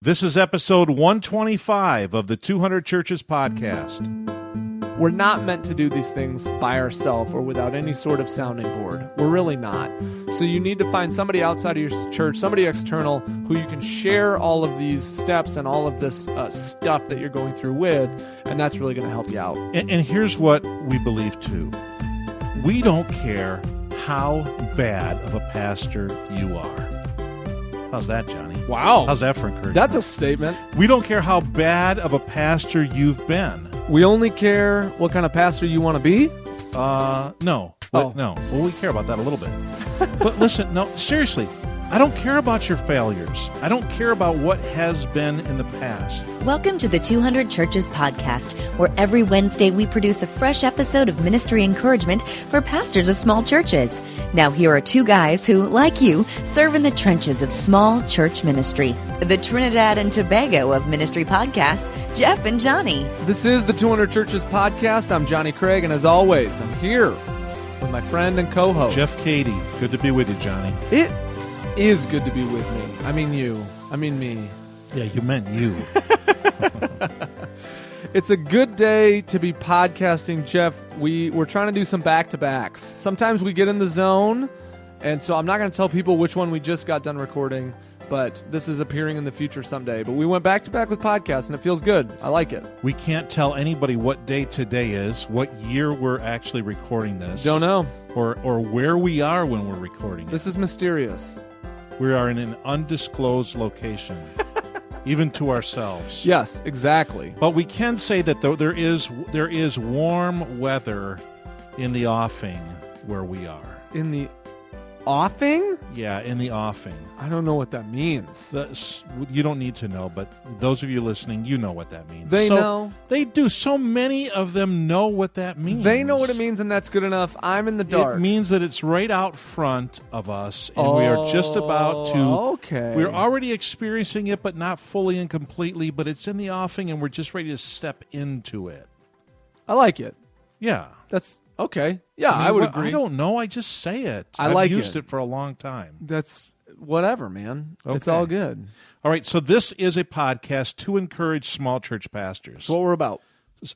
This is episode 125 of the 200 Churches podcast. We're not meant to do these things by ourselves or without any sort of sounding board. We're really not. So you need to find somebody outside of your church, somebody external, who you can share all of these steps and all of this uh, stuff that you're going through with, and that's really going to help you out. And, and here's what we believe too we don't care how bad of a pastor you are. How's that, Johnny? Wow. How's that for encouragement? That's a statement. we don't care how bad of a pastor you've been. We only care what kind of pastor you want to be. Uh, no. Oh. no. Well, we care about that a little bit. but listen, no, seriously, I don't care about your failures. I don't care about what has been in the past. Welcome to the 200 Churches podcast, where every Wednesday we produce a fresh episode of ministry encouragement for pastors of small churches. Now, here are two guys who, like you, serve in the trenches of small church ministry the Trinidad and Tobago of ministry podcasts, Jeff and Johnny. This is the 200 Churches podcast. I'm Johnny Craig, and as always, I'm here with my friend and co-host Jeff Cady, good to be with you, Johnny. It is good to be with me. I mean you. I mean me. Yeah, you meant you. It's a good day to be podcasting, Jeff. We we're trying to do some back to backs. Sometimes we get in the zone, and so I'm not going to tell people which one we just got done recording, but this is appearing in the future someday. But we went back to back with podcasts, and it feels good. I like it. we can't tell anybody what day today is, what year we're actually recording this. Don't know. Or, or where we are when we're recording. This is mysterious. We are in an undisclosed location, even to ourselves. Yes, exactly. But we can say that though there is there is warm weather in the offing where we are. In the offing? Yeah, in the offing. I don't know what that means. The, s- you don't need to know, but those of you listening, you know what that means. They So- know. They do. So many of them know what that means. They know what it means, and that's good enough. I'm in the dark. It means that it's right out front of us, and we are just about oh, to. Oh, okay. We're already experiencing it, but not fully and completely. But it's in the offing, and we're just ready to step into it. I like it. Yeah, That's okay. Yeah, I, mean, would what- agree. I don't know. I just say it. I I've like used it. it. for a long time. That's whatever, man. It's all good. All right. So this is a podcast to encourage small church pastors. That's what we're about.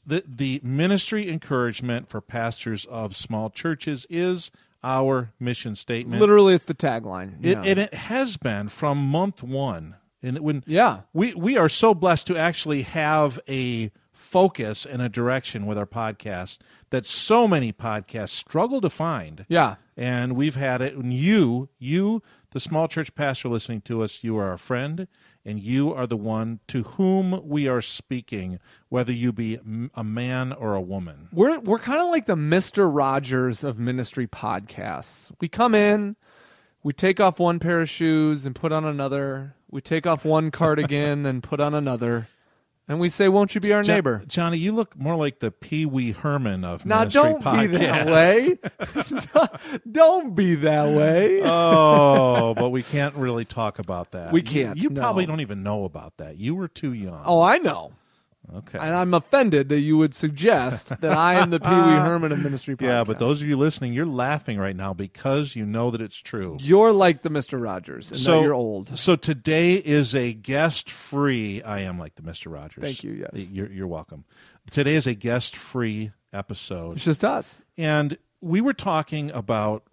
the, the ministry encouragement for pastors of small churches is our mission statement. Literally, it's the tagline. It, Yeah. And it has been from month one. And when Yeah. we we are so blessed to actually have a focus and a direction with our podcast that so many podcasts struggle to find. yeah. And we've had it. And you, you, the small church pastor listening to us, you are our friend, and you are the one to whom we are speaking, whether you be a man or a woman. We're we're kind of like the Mister Rogers of ministry podcasts. We come in, we take off one pair of shoes and put on another. We take off one cardigan and put on another, and we say, "Won't you be our Jo- neighbor?" Johnny, you look more like the Pee Wee Herman of Now, ministry don't be that way. don't be that way. oh, but we can't really talk about that. We You- can't, You, no. probably don't even know about that. You were too young. oh, I know. Okay. And I'm offended that you would suggest that I am the Pee Wee Herman of ministry podcast. yeah, but those of you listening, you're laughing right now because you know that it's true. You're like the Mister Rogers, and so you're old. So today is a guest-free. I am like the Mister Rogers. Thank you, yes. you're, you're welcome. Today is a guest-free episode, It's just us. and we were talking about.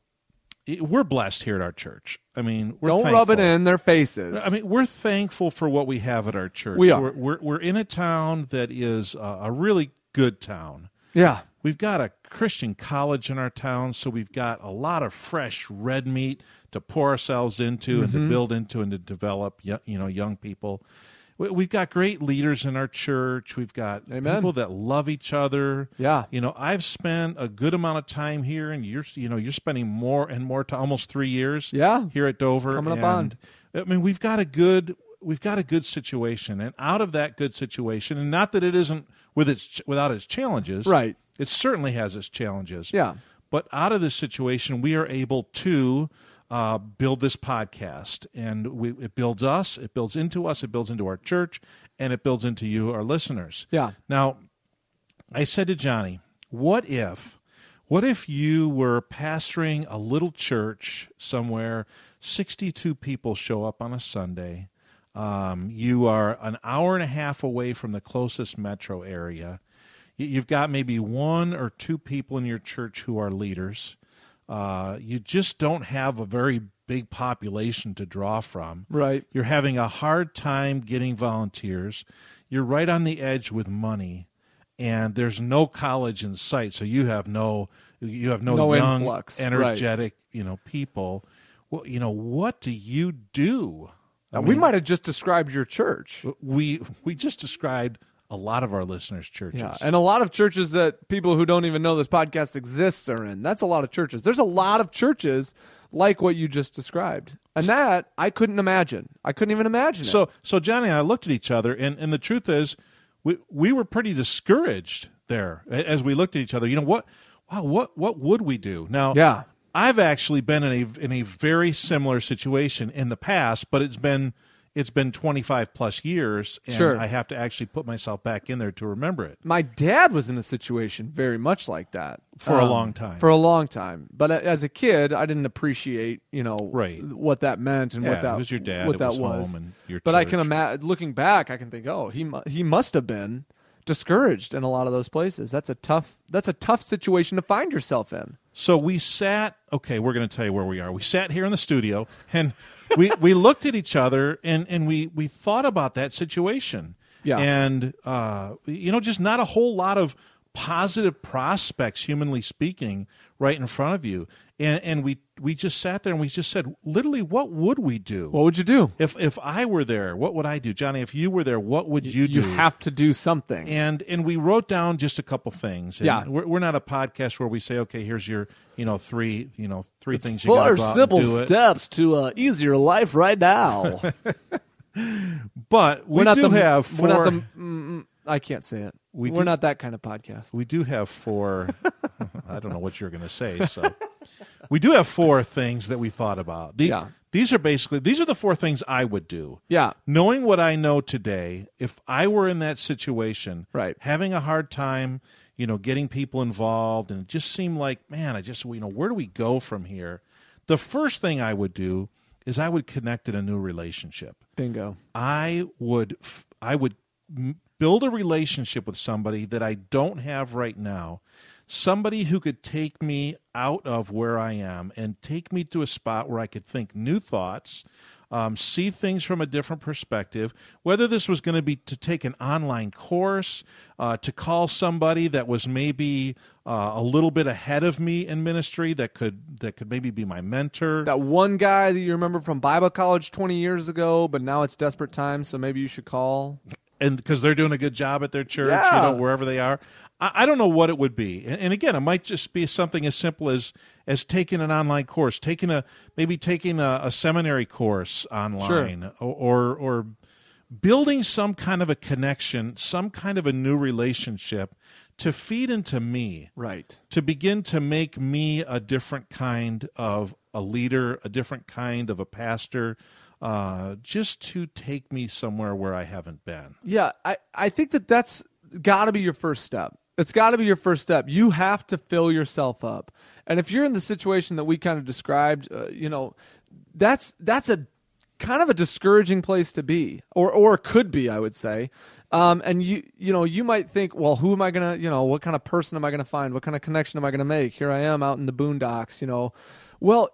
We're blessed here at our church. I mean, we're Don't rub it in their faces. I mean, we're thankful for what we have at our church. We are. We're, we're, we're in a town that is a, a really good town. yeah, We've got a Christian college in our town, so we've got a lot of fresh red meat to pour ourselves into and Mm-hmm. to build into and to develop, yo- you know, young people. We- We've got great leaders in our church. We've got Amen. people that love each other. Yeah. You know, I've spent a good amount of time here, and you're, you know, you're spending more and more to almost three years. Yeah. Here at Dover, Coming up on. I mean, we've got a good, we've got a good situation, and out of that good situation, and not that it isn't with its without its challenges, Right. It certainly has its challenges, Yeah. But out of this situation, we are able to uh, build this podcast, and we, it builds us, it builds into us, it builds into our church, and it builds into you, our listeners. Yeah. Now, I said to Johnny, "What if, what if you were pastoring a little church somewhere? Sixty-two people show up on a Sunday. Um, you are an hour and a half away from the closest metro area. You- You've got maybe one or two people in your church who are leaders. Uh, you just don't have a very big population to draw from. Right. You're having a hard time getting volunteers. You're right on the edge with money, and there's no college in sight, so you have no you have no, No young, influx, right. energetic, you know, people. Well, you know, what do you do? I Now, we might have just described your church. we we just described a lot of our listeners' churches. Yeah, and a lot of churches that people who don't even know this podcast exists are in. That's a lot of churches. There's a lot of churches like what you just described, and that I couldn't imagine. I couldn't even imagine it. So so Johnny and I looked at each other, and, and the truth is, we we were pretty discouraged there as we looked at each other. You know what? Wow, what what would we do now? Yeah. I've actually been in a in a very similar situation in the past, but it's been it's been 25 plus years and Sure. I have to actually put myself back in there to remember it. my dad was in a situation very much like that Um, For a long time. For a long time, but as a kid, I didn't appreciate you know Right. what that meant and Yeah, what that was your dad, what it that was was. home and your but I can imagine looking back, I can think, oh, he mu- he must have been discouraged in a lot of those places. That's a tough that's a tough situation to find yourself in. So we sat. Okay, we're going to tell you where we are. We sat here in the studio, and we we looked at each other, and and we we thought about that situation. Yeah. and uh, you know, just not a whole lot of positive prospects, humanly speaking, right in front of you. And and we we just sat there and we just said, literally, what would we do? What would you do? if if I were there, what would I do, Johnny? If you were there, what would you do? You have to do something. and and we wrote down just a couple things. And Yeah. we're, we're not a podcast where we say, okay, here's your you know three you know three things you Four got to go and do simple it. steps to a easier life right now. But we we're not do the, have we're not the. Mm, I can't say it. We are not that kind of podcast. we do have four. I don't know what you're going to say. So we do have four things that we thought about. The, Yeah. These are basically these are the four things I would do. Yeah. knowing what I know today, if I were in that situation, Right. having a hard time, you know, getting people involved, and it just seemed like, man, I just, you know, where do we go from here? The first thing I would do is I would connect in a new relationship. Bingo. I would, I would build a relationship with somebody that I don't have right now. Somebody who could take me out of where I am and take me to a spot where I could think new thoughts, um, see things from a different perspective. Whether this was going to be to take an online course, uh, to call somebody that was maybe uh, a little bit ahead of me in ministry that could that could maybe be my mentor. That one guy that you remember from Bible college 20 years ago, but now it's desperate times, so maybe you should call. and because they're doing a good job at their church, you know, wherever they are. I, I don't know what it would be, and, and again, it might just be something as simple as as taking an online course, taking a maybe taking a, a seminary course online, or, or or building some kind of a connection, some kind of a new relationship to feed into me Right. to begin to make me a different kind of a leader, a different kind of a pastor, uh, just to take me somewhere where I haven't been. Yeah, I, I think that that's got to be your first step. It's got to be your first step. You have to fill yourself up. And if you're in the situation that we kind of described, uh, you know, that's that's a kind of a discouraging place to be, or or could be, I would say. Um, and you you know you might think, well, who am I gonna you know what kind of person am I gonna find? What kind of connection am I gonna make? Here I am out in the boondocks, you know. Well,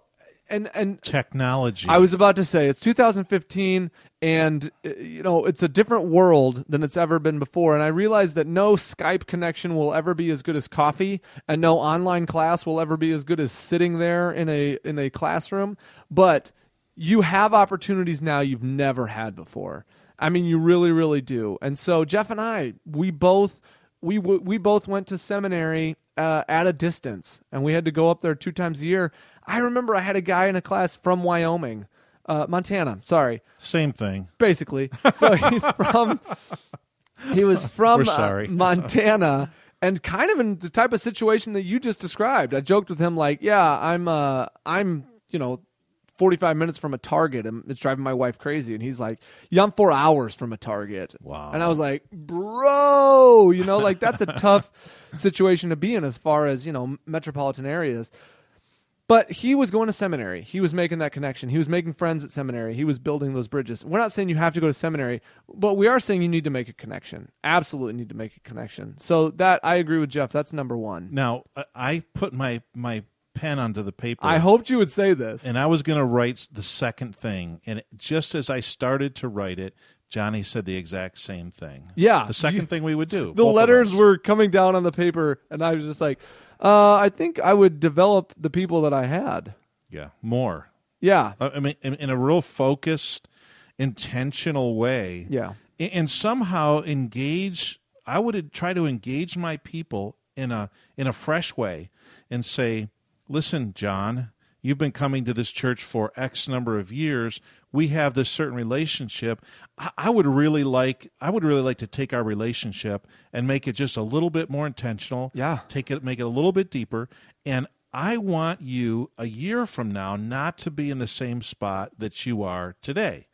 and and Technology. I was about to say it's 2015 and uh, you know it's a different world than it's ever been before and I realize that no Skype connection will ever be as good as coffee and no online class will ever be as good as sitting there in a in a classroom but you have opportunities now you've never had before. I mean you really really do. And so Jeff and I we both we we both went to seminary uh, at a distance, and we had to go up there two times a year. I remember I had a guy in a class from Wyoming, uh, Montana. Sorry, Same thing. basically. So he's from. He was from uh. Montana, and kind of in the type of situation that you just described. I joked with him like, "Yeah, I'm, uh, I'm, you know." 45 minutes from a target and it's driving my wife crazy and he's like yeah i'm four hours from a target Wow. and i was like bro you know like that's a tough situation to be in as far as you know metropolitan areas But he was going to seminary. He was making that connection. He was making friends at seminary. He was building those bridges. We're not saying you have to go to seminary, but we are saying you need to make a connection. Absolutely need to make a connection. So that I agree with Jeff. That's number one. Now, I- I put my my pen onto the paper. I hoped you would say this. and I was going to write the second thing, and just as I started to write it, Johnny said the exact same thing. Yeah. the second thing we would do. the letters were coming down on the paper, and I was just like, uh, I think I would develop the people that I had. yeah more. Yeah. I mean, in, in a real focused, intentional way. Yeah. and, and somehow engage. I would try to engage my people in a in a fresh way, and say, "Listen, John, you've been coming to this church for X number of years. We have this certain relationship. I, I would really like I would really like to take our relationship and make it just a little bit more intentional. Yeah. take it, make it a little bit deeper, and." I want you a year from now not to be in the same spot that you are today.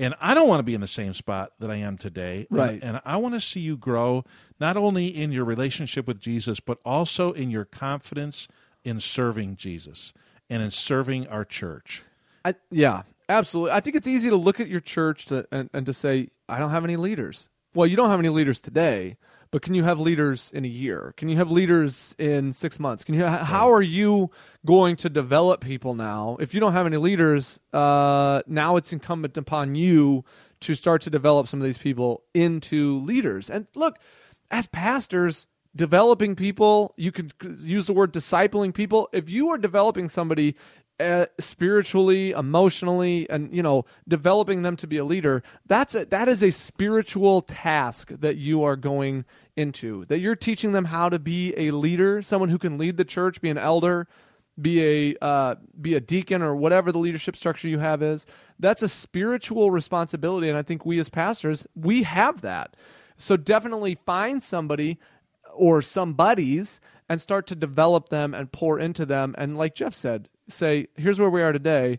And I don't want to be in the same spot that I am today. And- Right. And, I want to see you grow not only in your relationship with Jesus, but also in your confidence in serving Jesus and in serving our church. I, yeah, absolutely. I think it's easy to look at your church to, and, and to say, I don't have any leaders. Well, you don't have any leaders today, but can you have leaders in a year? Can you have leaders in six months? Can you? How are you going to develop people now? If you don't have any leaders, uh, now it's incumbent upon you to start to develop some of these people into leaders. And look, as pastors, developing people, you could use the word discipling people. If you are developing somebody uh, spiritually, emotionally, and you know, developing them to be a leader, that's a, that is a spiritual task that you are going into. That you're teaching them how to be a leader, someone who can lead the church, be an elder, be a uh, be a deacon or whatever the leadership structure you have is. That's a spiritual responsibility, and I think we as pastors we have that. So definitely find somebody or some buddies and start to develop them and pour into them. And like Jeff said, say, here's where we are today.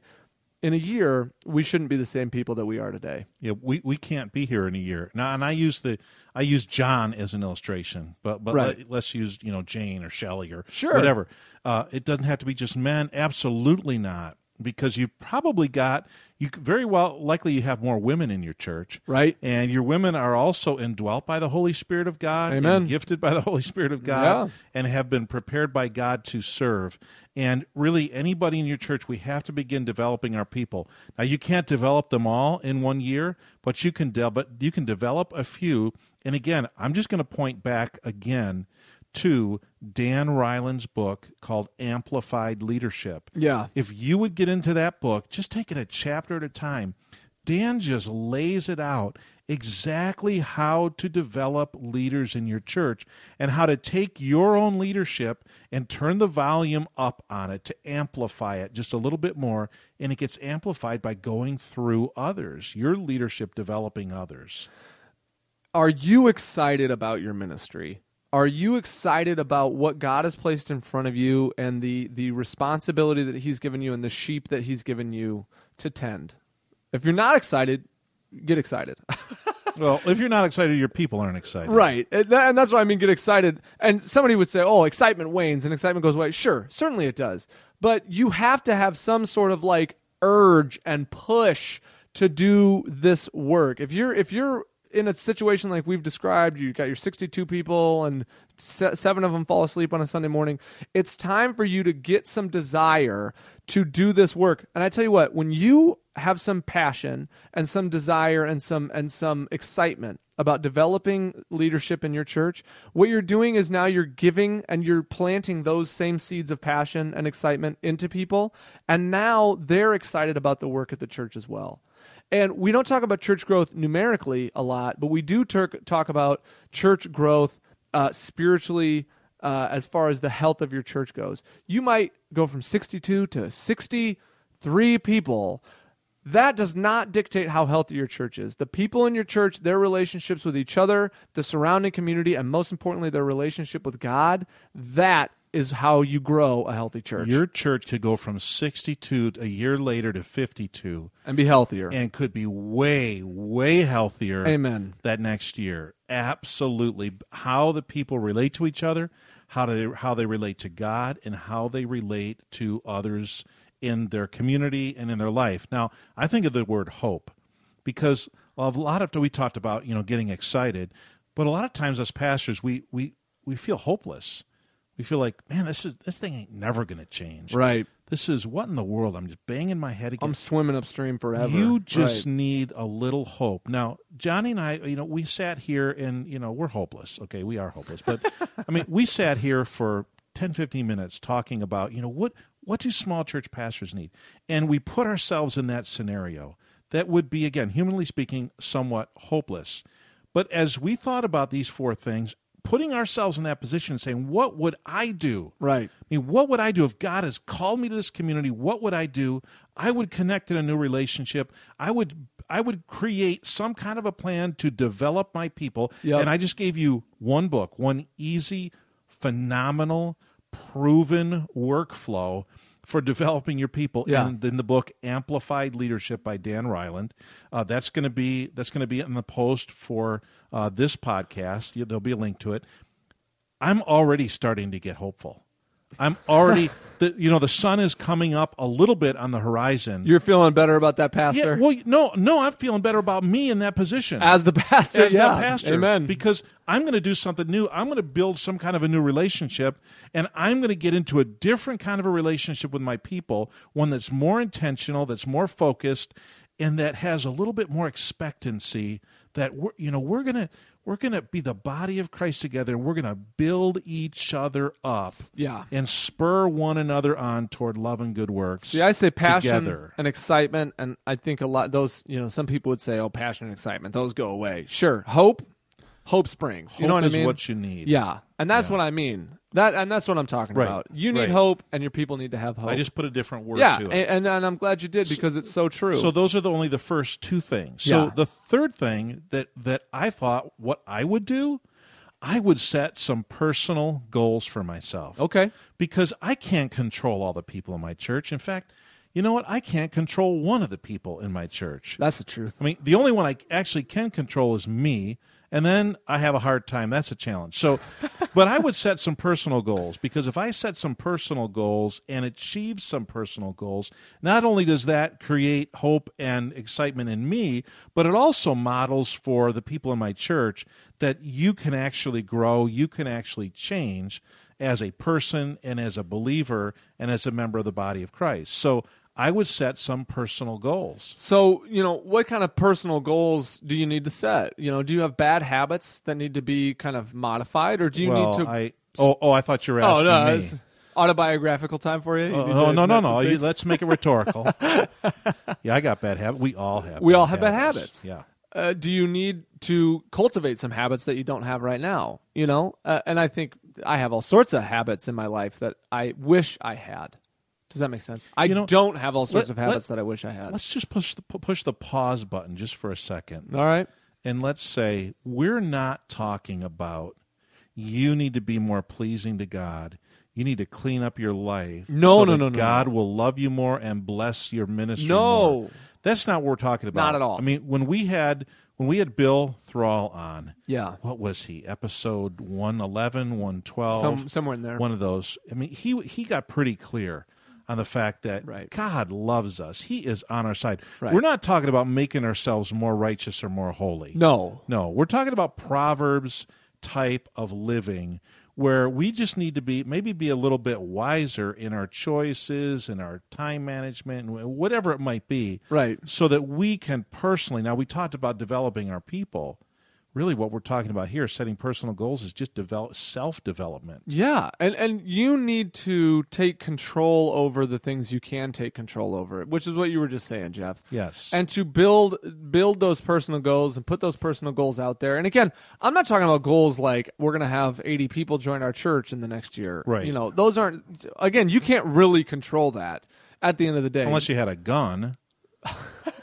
In a year, we shouldn't be the same people that we are today. Yeah, we, we can't be here in a year now. And I use the I use John as an illustration, but but Right. let, us use you know Jane or Shelley or Sure. whatever. Uh, it doesn't have to be just men. Absolutely not, because you've probably got you very well likely you have more women in your church, Right. And your women are also indwelt by the Holy Spirit of God, and Amen. gifted by the Holy Spirit of God, Yeah. and have been prepared by God to serve. And really, anybody in your church, we have to begin developing our people. Now, you can't develop them all in one year, but you can de- but you can develop a few. And again, I'm just going to point back again to Dan Reiland's book called Amplified Leadership. Yeah. If you would get into that book, just take it a chapter at a time. Dan just lays it out exactly how to develop leaders in your church and how to take your own leadership and turn the volume up on it to amplify it just a little bit more. And it gets amplified by going through others, your leadership developing others. Are you excited about your ministry? Are you excited about what God has placed in front of you and the the responsibility that he's given you and the sheep that he's given you to tend? If you're not excited, get excited. Well, if you're not excited, your people aren't excited. Right. And, that, and that's what I mean, get excited. And somebody would say, oh, excitement wanes and excitement goes away. Sure, certainly it does. But you have to have some sort of like urge and push to do this work. If you're if you're in a situation like we've described, you've got your 62 people and se- seven of them fall asleep on a Sunday morning. It's time for you to get some desire to do this work. And I tell you what, when you have some passion and some desire and some and some excitement about developing leadership in your church, what you're doing is now you're giving and you're planting those same seeds of passion and excitement into people, and now they're excited about the work at the church as well. And we don't talk about church growth numerically a lot, but we do tur- talk about church growth uh, spiritually uh, as far as the health of your church goes. You might go from 62 to 63 people. That does not dictate how healthy your church is. The people in your church, their relationships with each other, the surrounding community, and most importantly, their relationship with God, that is how you grow a healthy church Your church could go from 62 a year later to 52 and be healthier. and could be way, way healthier Amen. that next year. Absolutely. How the people relate to each other, how they how they relate to God and how they relate to others in their community and in their life. Now, I think of the word hope because a lot of we talked about you know getting excited, but a lot of times as pastors we we we feel hopeless. We feel like, man, this is this thing ain't never going to change. Right. This is what in the world? I'm just banging my head against. I'm swimming upstream forever. You just Right. need a little hope. Now, Johnny and I, you know, we sat here and, you know, we're hopeless. Okay, we are hopeless. But I mean, we sat here for 10, 15 minutes talking about, you know, what what do small church pastors need? And we put ourselves in that scenario. That would be again, humanly speaking, somewhat hopeless. But as we thought about these four things, putting ourselves in that position and saying, what would I do? Right. I mean, what would I do if God has called me to this community? What would I do? I would connect in a new relationship. I would I would create some kind of a plan to develop my people. Yep. And I just gave you one book, one easy, phenomenal, proven workflow for developing your people Yeah. in, in the book Amplified Leadership by Dan Reiland. Uh, that's going to be that's going to be in the post for uh, this podcast. There'll be a link to it. I'm already starting to get hopeful. I'm already, the, you know, the sun is coming up a little bit on the horizon. You're feeling better about that, pastor. yeah, well, no, no, I'm feeling better about me in that position As the pastor, as yeah. that pastor. Amen. Because I'm going to do something new. I'm going to build some kind of a new relationship, and I'm going to get into a different kind of a relationship with my people, one that's more intentional, that's more focused, and that has a little bit more expectancy. That we're, you know, we're gonna we're gonna be the body of Christ together, and we're gonna build each other up, Yeah. and spur one another on toward love and good works. See, I say passion together. and excitement, and I think a lot those you know some people would say, "Oh, passion and excitement, those go away." Sure, hope, hope springs. You know Hope what is I mean? what you need. Yeah, and that's Yeah. what I mean. That and that's what I'm talking Right, about. You need right. hope, and your people need to have hope. I just put a different word yeah, to it. and, and and I'm glad you did because it's so true. So those are the only the first two things. So Yeah. the third thing that that I thought what I would do, I would set some personal goals for myself. okay, Because I can't control all the people in my church. In fact, you know what? I can't control one of the people in my church. that's the truth. I mean, the only one I actually can control is me, and then I have a hard time. That's a challenge. So, but I would set some personal goals because if I set some personal goals and achieve some personal goals, not only does that create hope and excitement in me, but it also models for the people in my church that you can actually grow, you can actually change as a person and as a believer and as a member of the body of Christ. So, I would set some personal goals. So, you know, what kind of personal goals do you need to set? You know, do you have bad habits that need to be kind of modified, or do you well, need to? I oh oh I thought you were oh asking no, me. autobiographical time for you. You Oh, oh, no no no! You, let's make it rhetorical. yeah, I got bad habits. We all have. We all have bad habits. Yeah. uh, do you need to cultivate some habits that you don't have right now? You know, uh, and I think I have all sorts of habits in my life that I wish I had. Does that make sense? I You know, don't have all sorts let- of habits let- that I wish I had. Let's just push the push the pause button just for a second, All right. and let's say we're not talking about you need to be more pleasing to God. You need to clean up your life. No, so no, that no, no, God will love you more and bless your ministry. No. more. that's not what we're talking about. Not at all. I mean, when we had when we had Bill Thrall on, Yeah. what was he? Episode 111, 112, Some somewhere in there. one of those. I mean, he he got pretty clear on the fact that Right. God loves us. He is on our side. Right. We're not talking about making ourselves more righteous or more holy. no. No, we're talking about Proverbs type of living where we just need to be maybe be a little bit wiser in our choices and our time management and whatever it might be Right. so that we can personally now we talked about developing our people really what we're talking about here setting personal goals is just develop self-development Yeah, and and you need to take control over the things you can take control over, which is what you were just saying, Jeff. yes and to build build those personal goals and put those personal goals out there. And again, I'm not talking about goals like we're going to have 80 people join our church in the next year. Right. You know, those aren't again, you can't really control that at the end of the day. unless you had a gun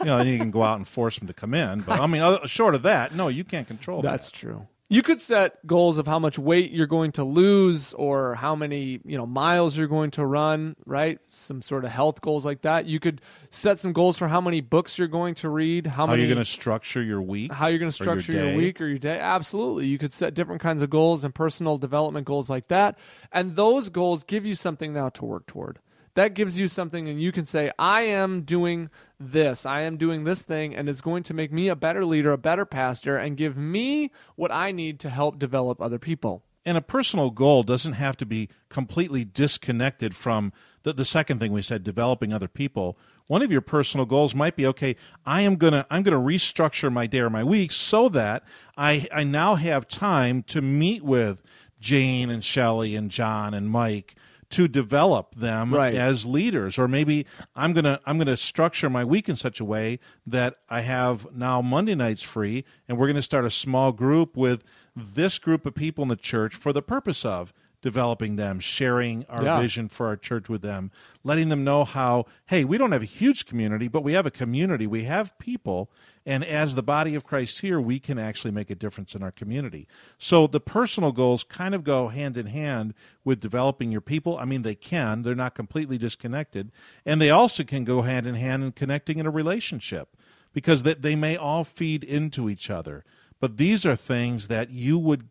you know and you can go out and force them to come in but i mean other, short of that no you can't control That's that true. You could set goals of how much weight you're going to lose or how many, you know, miles you're going to run, right? Some sort of health goals like that. You could set some goals for how many books you're going to read, how, How many you're going to structure your week? how you're going to or your structure your, week or your day. Absolutely. You could set different kinds of goals and personal development goals like that. And those goals give you something now to work toward. That gives you something, and you can say, I am doing this. I am doing this thing, and it's going to make me a better leader, a better pastor, and give me what I need to help develop other people. And a personal goal doesn't have to be completely disconnected from the, the second thing we said, developing other people. One of your personal goals might be, okay, I am gonna I'm gonna restructure my day or my week so that I I now have time to meet with Jane and Shelley and John and Mike to develop them Right. as leaders or maybe i'm going to i'm going to structure my week in such a way that i have now monday nights free and we're going to start a small group with this group of people in the church for the purpose of developing them sharing our Yeah. vision for our church with them letting them know how hey we don't have a huge community but we have a community we have people and as the body of christ here we can actually make a difference in our community. So the personal goals kind of go hand in hand with developing your people. I mean they can. They're not completely disconnected. And they also can go hand in hand in connecting in a relationship because they, they may all feed into each other. But these are things that you would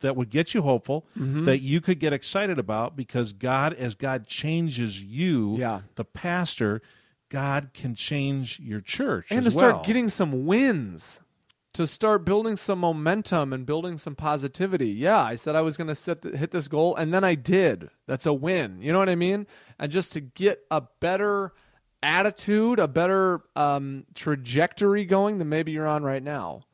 that would get you hopeful Mm-hmm. that you could get excited about because god as god changes you Yeah. the pastor god can change your church and to start getting some wins to start building some momentum and building some positivity. Yeah i said i was going to set the, hit this goal and then i did. That's a win. You know what i mean? And just to get a better attitude a better um, trajectory going than maybe you're on right now.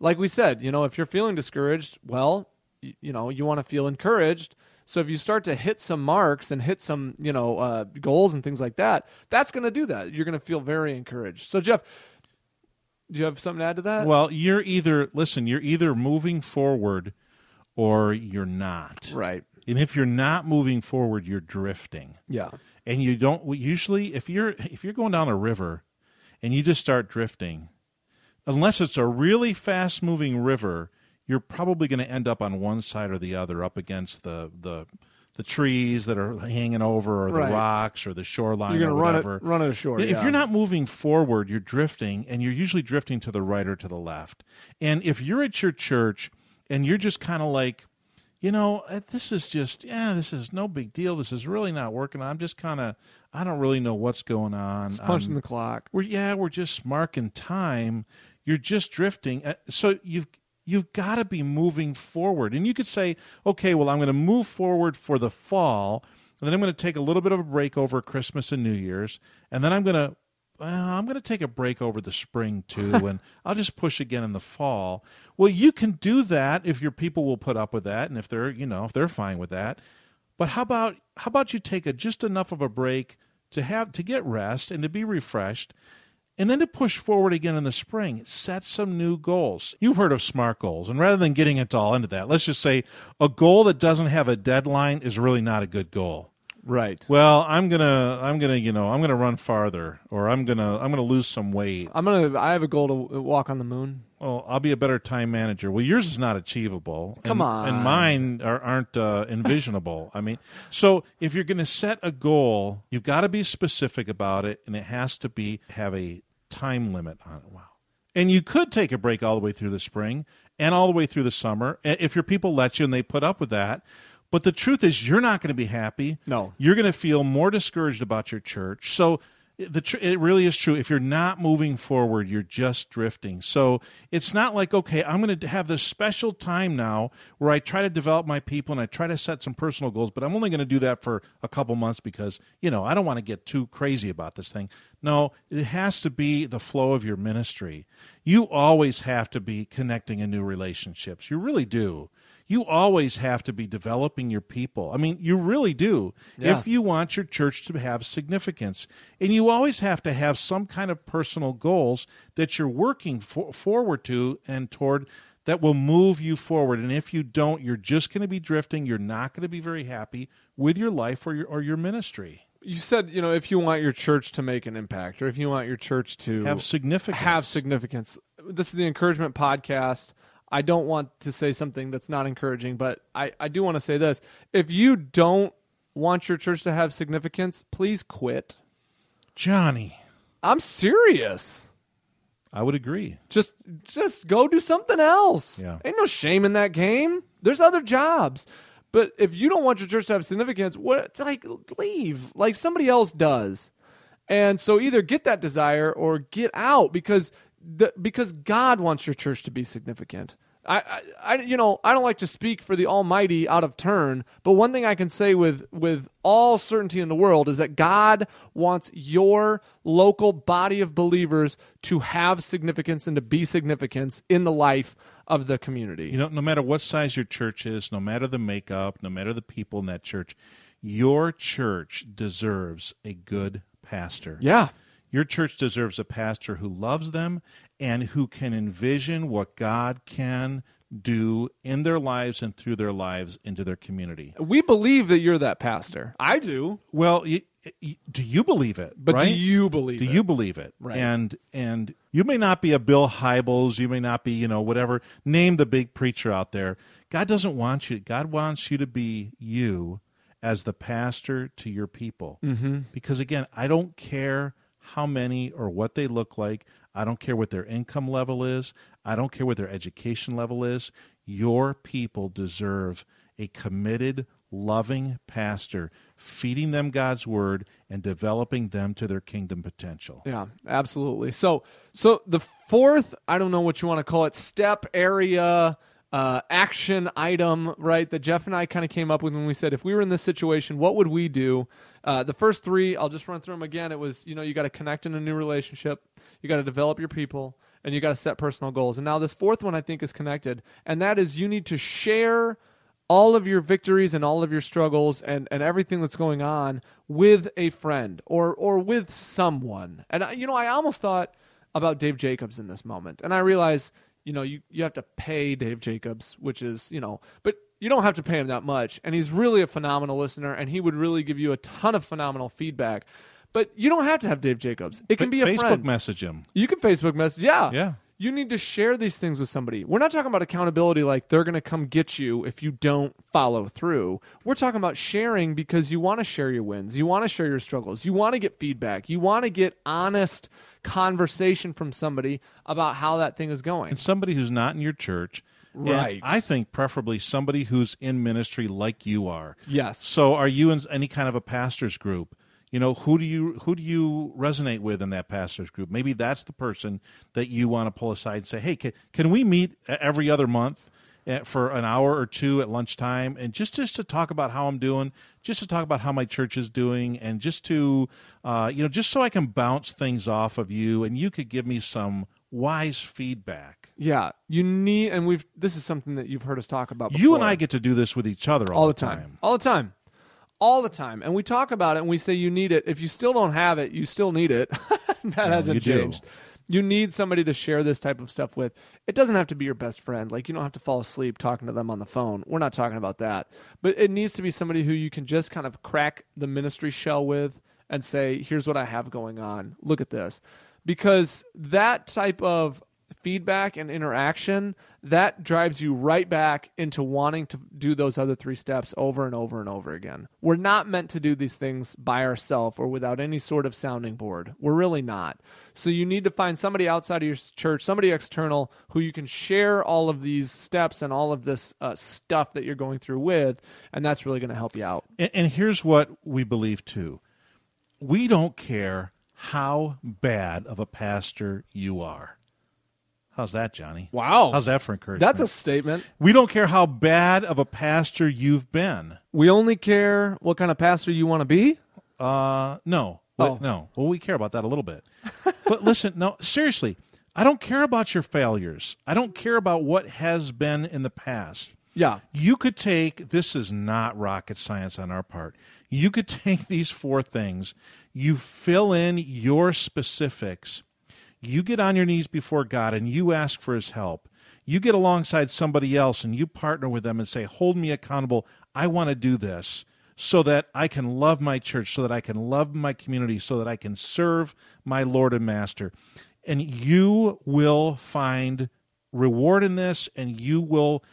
Like we said you know if you're feeling discouraged well you, you know you want to feel encouraged so if you start to hit some marks and hit some you know uh, goals and things like that that's going to do that. You're going to feel very encouraged. So jeff do you have something to add to that? Well you're either listen you're either moving forward or you're not. Right. And if you're not moving forward you're drifting. Yeah. And you don't usually if you're if you're going down a river and you just start drifting unless it's a really fast moving river you're probably going to end up on one side or the other up against the the the trees that are hanging over or the Right. rocks or the shoreline you're going to run whatever it run it ashore if yeah. you're not moving forward, you're drifting, and you're usually drifting to the right or to the left. And if you're at your church and you're just kind of like, you know, uh, this is just, yeah, this is no big deal. This is really not working. I'm just kind of, I don't really know what's going on. It's punching I'm- the clock we're yeah, we're just marking time. You're just drifting. Uh, So you've you've got to be moving forward. And you could say, okay, well, I'm going to move forward for the fall, and then I'm going to take a little bit of a break over Christmas and New Year's, and then I'm going to well, I'm going to take a break over the spring too, and I'll just push again in the fall. Well, you can do that if your people will put up with that, and if they're you know if they're fine with that. But how about how about you take a just enough of a break to have to get rest and to be refreshed, and then to push forward again in the spring. Set some new goals. You've heard of SMART goals, and rather than getting into all into that, let's just say a goal that doesn't have a deadline is really not a good goal. Right Well, I'm gonna I'm gonna you know I'm gonna run farther, or I'm gonna I'm gonna lose some weight. i'm gonna i have a goal to walk on the moon Well, I'll be a better time manager. Well, yours is not achievable. Come and, on. And mine are, aren't uh, envisionable. I mean, so if you're going to set a goal, you've got to be specific about it, and it has to be have a time limit on it. Wow. And you could take a break all the way through the spring and all the way through the summer if your people let you and they put up with that. But the truth is, you're not going to be happy. No. You're going to feel more discouraged about your church. So the tr- it really is true. If you're not moving forward, you're just drifting. So it's not like okay, I'm going to have this special time now where I try to develop my people and I try to set some personal goals, but I'm only going to do that for a couple months because you know I don't want to get too crazy about this thing. No, it has to be the flow of your ministry. You always have to be connecting in new relationships. You really do. You always have to be developing your people. I mean, you really do. Yeah. If you want your church to have significance. And you always have to have some kind of personal goals that you're working for, forward to and toward that will move you forward. And if you don't, you're just going to be drifting. You're not going to be very happy with your life or your, or your ministry. you said you know if you want your church to make an impact or if you want your church to Have significance. have significance. This is the encouragement podcast. I don't want to say something that's not encouraging, but I, I do want to say this. If you don't want your church to have significance, please quit. Johnny, I'm serious. I would agree. Just just go do something else. Yeah. Ain't no shame in that game. There's other jobs. But if you don't want your church to have significance, what like leave. Like somebody else does. And so either get that desire or get out because the, because God wants your church to be significant. I, I, I, you know, I don't like to speak for the Almighty out of turn, but one thing I can say with with all certainty in the world is that God wants your local body of believers to have significance and to be significance in the life of the community. You know, no matter what size your church is, no matter the makeup, no matter the people in that church, your church deserves a good pastor. yeah. Your church deserves a pastor who loves them and who can envision what God can do in their lives and through their lives into their community. We believe that you're that pastor. I do. Well, do you believe it? But right? do you believe Do it? you believe it? Right. And and you may not be a Bill Hybels, you may not be, you know, whatever. Name the big preacher out there. God doesn't want you. God wants you to be you as the pastor to your people. Mm-hmm. Because again, I don't care how many or what they look like. I don't care what their income level is. I don't care what their education level is. Your people deserve a committed, loving pastor, feeding them God's word and developing them to their kingdom potential. Yeah, absolutely. So, so the fourth, I don't know what you want to call it, step area, uh, action item, right? That Jeff and I kind of came up with when we said, if we were in this situation, what would we do? Uh, the first three, I'll just run through them again. It was, you know, you got to connect in a new relationship, you got to develop your people, and you got to set personal goals. And now this fourth one I think is connected, and that is you need to share all of your victories and all of your struggles and, and everything that's going on with a friend or or with someone. And you know, I almost thought about Dave Jacobs in this moment, and I realize you know you you have to pay Dave Jacobs, which is you know, but you don't have to pay him that much, and he's really a phenomenal listener, and he would really give you a ton of phenomenal feedback. But you don't have to have Dave Jacobs. It can be a Facebook friend. message him. You can Facebook message. Yeah. Yeah. You need to share these things with somebody. We're not talking about accountability like they're going to come get you if you don't follow through. We're talking about sharing because you want to share your wins. You want to share your struggles. You want to get feedback. You want to get honest conversation from somebody about how that thing is going. And somebody who's not in your church. And Right. I think preferably somebody who's in ministry like you are. Yes. So are you in any kind of a pastor's group? You know, who do you who do you resonate with in that pastor's group? Maybe that's the person that you want to pull aside and say, "Hey, can, can we meet every other month eh, for an hour or two at lunchtime and just just to talk about how I'm doing, just to talk about how my church is doing and just to uh, you know, just so I can bounce things off of you and you could give me some wise feedback." Yeah, you need, and we've. This is something that you've heard us talk about. You and. I get to do this with each other all, all the time. all the time all the time and we talk about it and we say you need it if you still don't have it you still need it that hasn't you do. changed you need somebody to share this type of stuff with it doesn't have to be your best friend like you don't have to fall asleep talking to them on the phone we're not talking about that but it needs to be somebody who you can just kind of crack the ministry shell with and say here's what i have going on look at this because that type of feedback and interaction that drives you right back into wanting to do those other three steps over and over and over again. We're not meant to do these things by ourselves or without any sort of sounding board. We're really not. So you need to find somebody outside of your church, somebody external who you can share all of these steps and all of this uh, stuff that you're going through with, and that's really going to help you out. And, and here's what we believe too we don't care how bad of a pastor you are. How's that, Johnny? Wow. How's that for encouragement? That's a statement. we don't care how bad of a pastor you've been. We only care what kind of pastor you want to be. Uh, no. Oh. No. Well, we care about that a little bit. but listen, no, seriously, I don't care about your failures. I don't care about what has been in the past. Yeah. You could take this is not rocket science on our part. You could take these four things, you fill in your specifics, you get on your knees before God and you ask for his help. You get alongside somebody else and you partner with them and say, Hold me accountable. I want to do this so that I can love my church, so that I can love my community, so that I can serve my Lord and Master. And you will find reward in this, and you will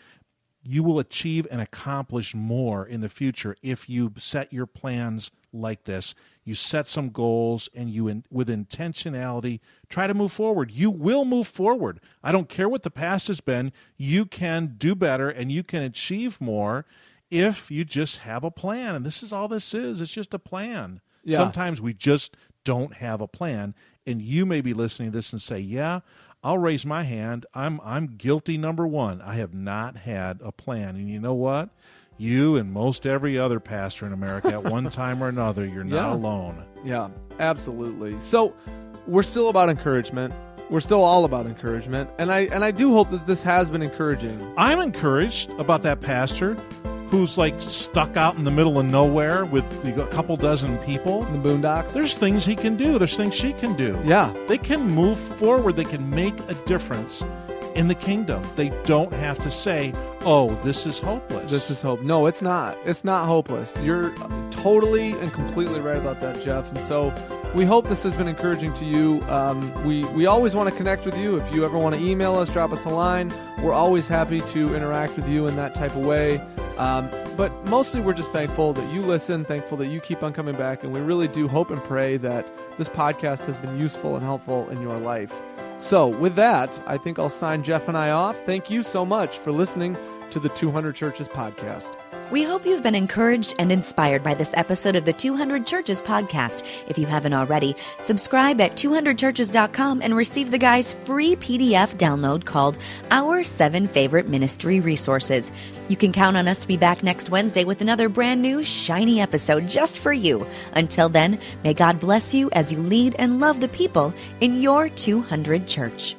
you will achieve and accomplish more in the future if you set your plans like this. You set some goals and you, in, with intentionality, try to move forward. You will move forward. I don't care what the past has been. You can do better and you can achieve more if you just have a plan. And this is all this is it's just a plan. Yeah. Sometimes we just don't have a plan. And you may be listening to this and say, Yeah, I'll raise my hand. I'm I'm guilty number one. I have not had a plan. And you know what? You and most every other pastor in America at one time or another, you're not Yeah. alone. Yeah, absolutely. So we're still about encouragement. We're still all about encouragement, and I and I do hope that this has been encouraging. I'm encouraged about that pastor who's like stuck out in the middle of nowhere with a couple dozen people. In the Boondocks. There's things he can do. There's things she can do. yeah, They can move forward. They can make a difference in the kingdom. They don't have to say, "Oh, this is hopeless." this is hope. No, it's not. It's not hopeless. You're totally and completely right about that, Jeff. And so we hope this has been encouraging to you. Um, we we always want to connect with you. If you ever want to email us, drop us a line. We're always happy to interact with you in that type of way. Um, but mostly, we're just thankful that you listen, thankful that you keep on coming back, and we really do hope and pray that this podcast has been useful and helpful in your life. So, with that, I think I'll sign Jeff and I off. Thank you so much for listening to the 200 Churches podcast. We hope you've been encouraged and inspired by this episode of the 200 Churches podcast. If you haven't already, subscribe at 200churches.com and receive the guy's free PDF download called Our Seven Favorite Ministry Resources. You can count on us to be back next Wednesday with another brand new, shiny episode just for you. Until then, may God bless you as you lead and love the people in your 200 church.